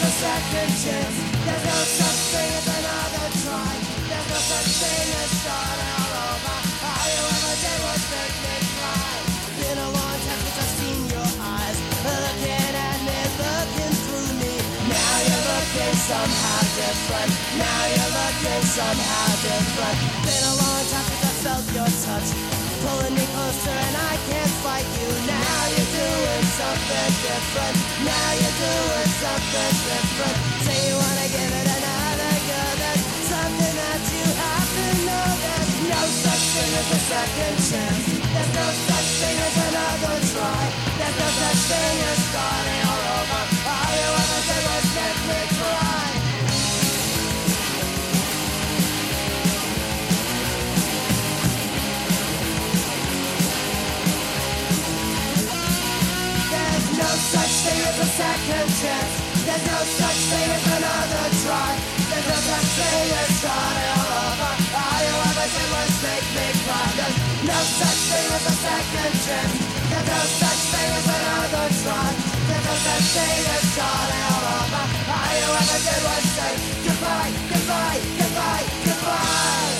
a second chance. There's no such thing as another try. There's no such thing as starting all over. You ever make. Been a long time since I've seen your eyes looking at me, looking through me. Now you're looking somehow different. Now you're looking somehow different. Been a long time since I felt your touch. Pulling closer and I can't fight you. Now you're doing something different. Now you're doing something different. Say you wanna give it another go. That's something that you have to know. There's no such thing as a second chance. There's no such thing as another try. There's no such thing as starting all over. All you ever did was make me cry. Second chance. There's no such thing as another try. There's no such thing as starting all over. All you ever did was make me cry. There's no such thing as a second chance. There's no such thing as another try. There's no such thing as starting all over. All you ever did was say goodbye, goodbye, goodbye, goodbye.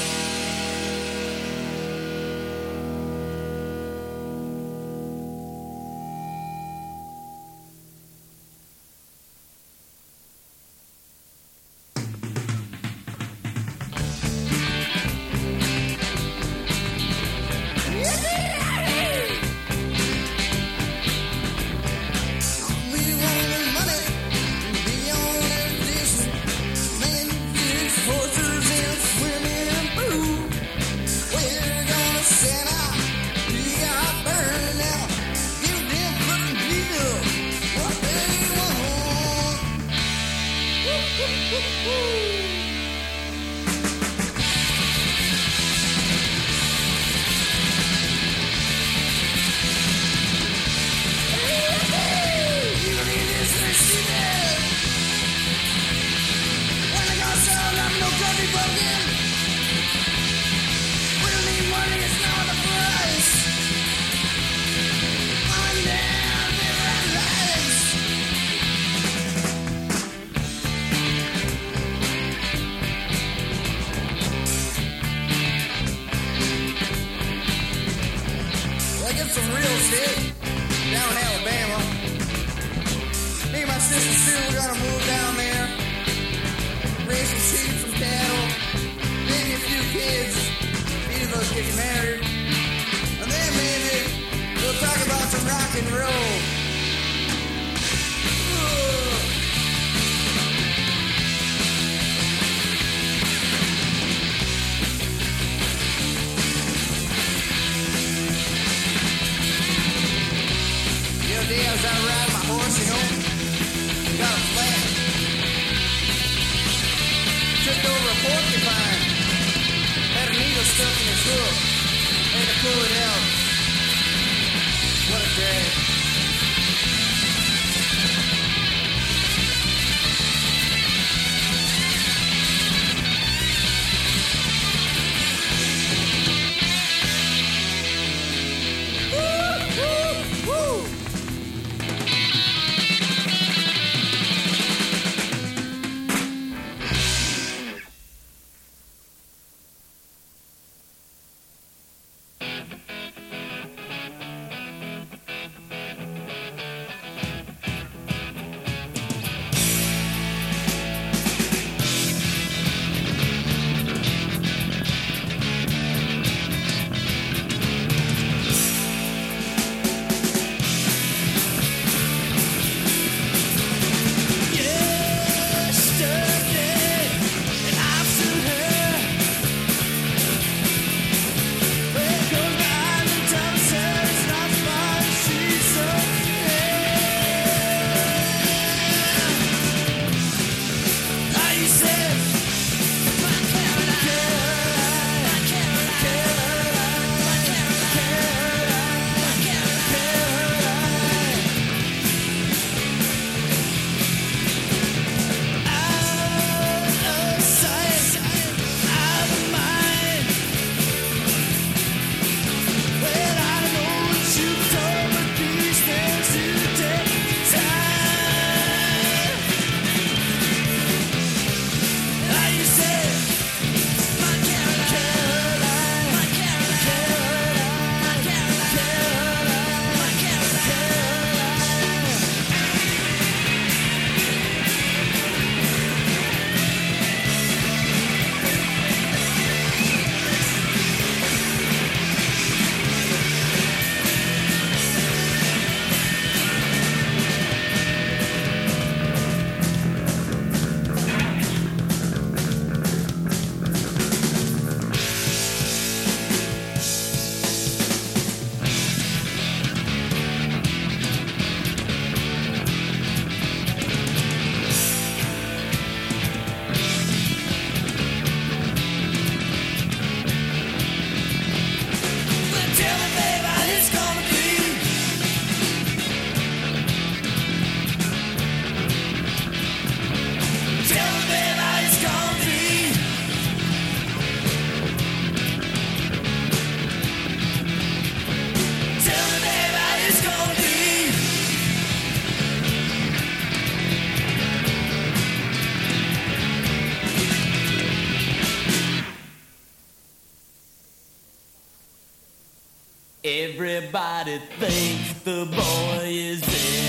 thinks the boy is ill.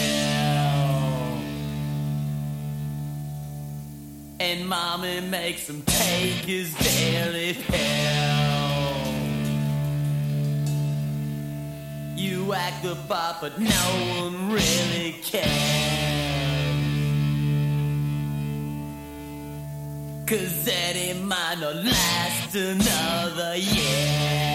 And mommy makes him take his daily pill. You act the part, but no one really cares. Cause Eddie might not last another year.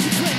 and 20.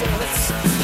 Sympathize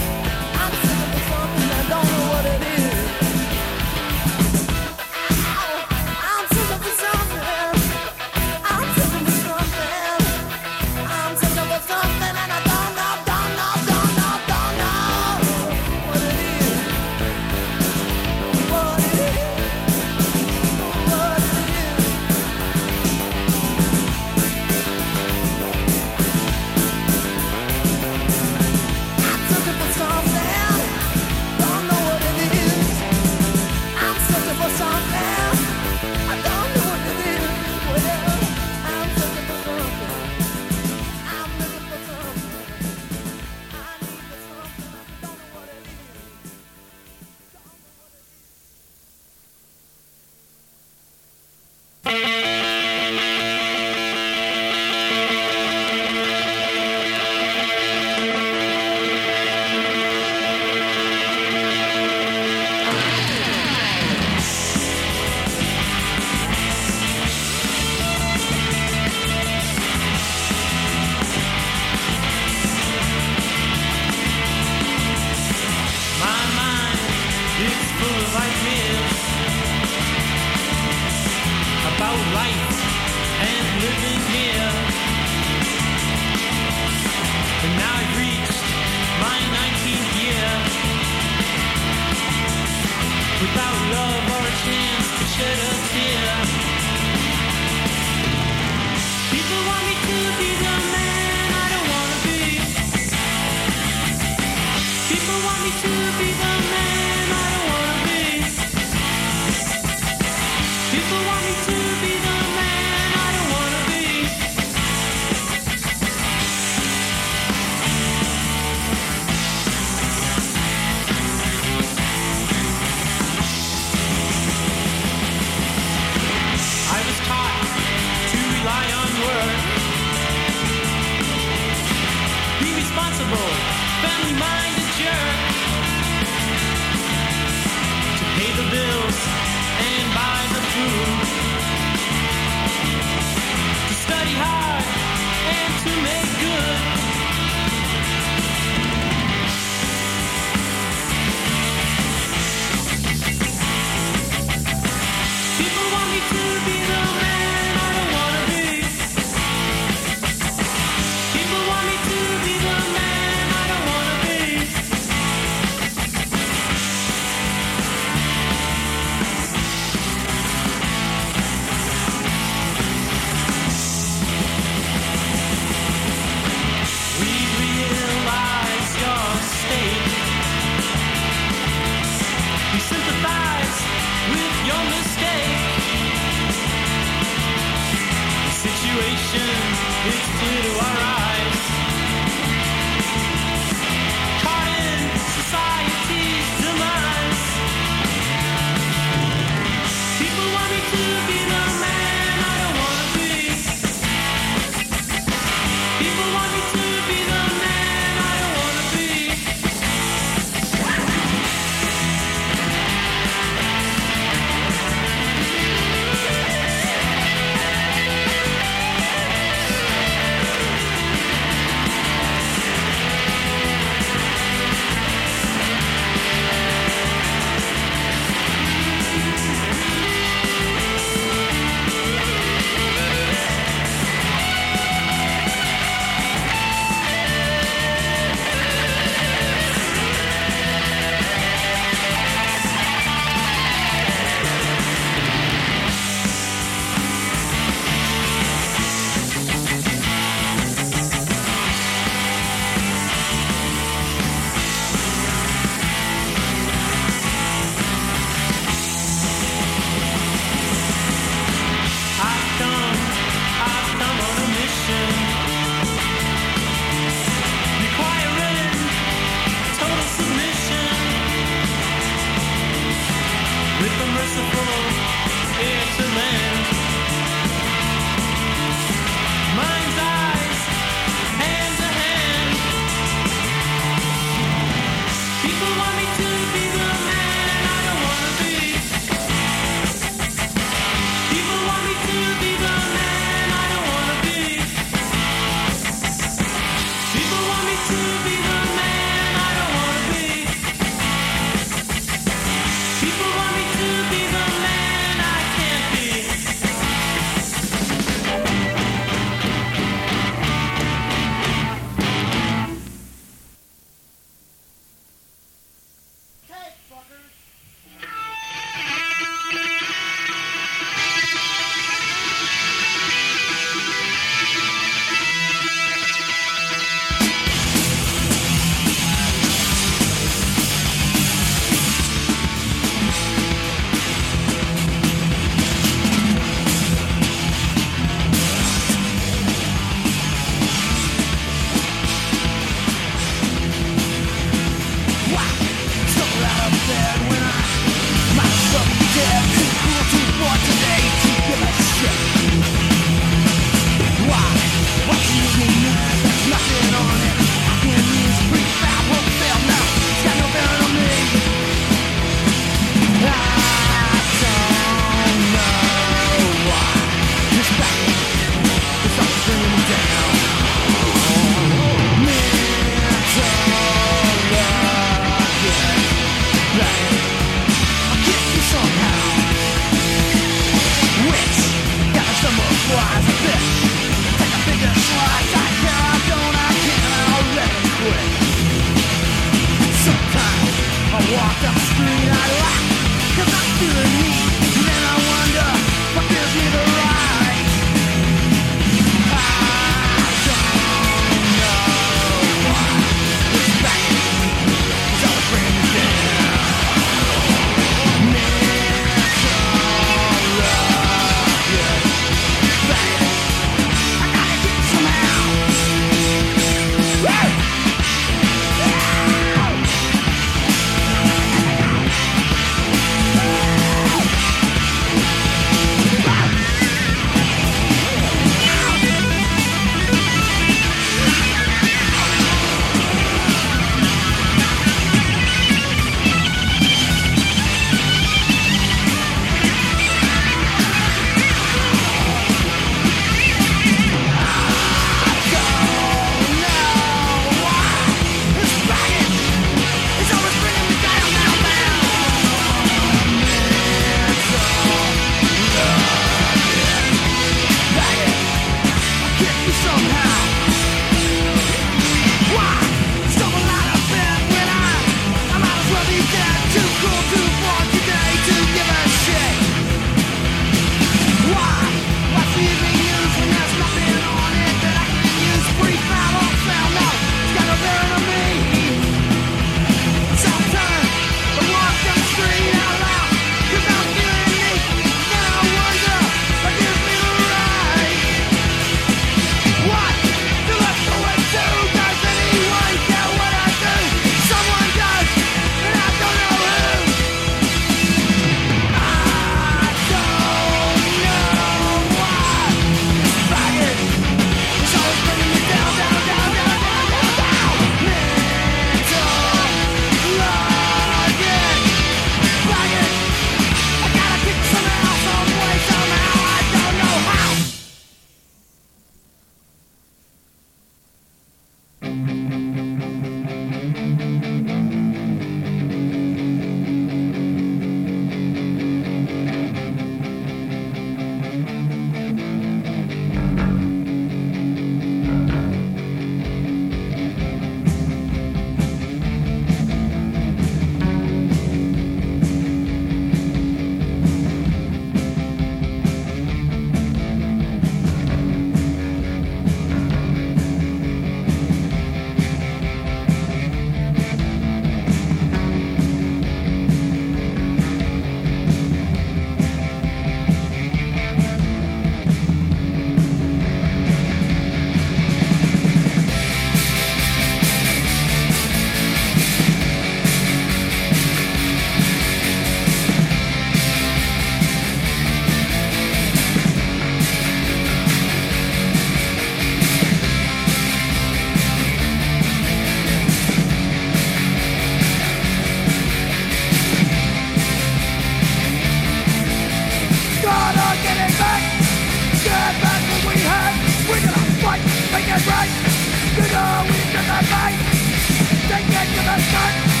the start.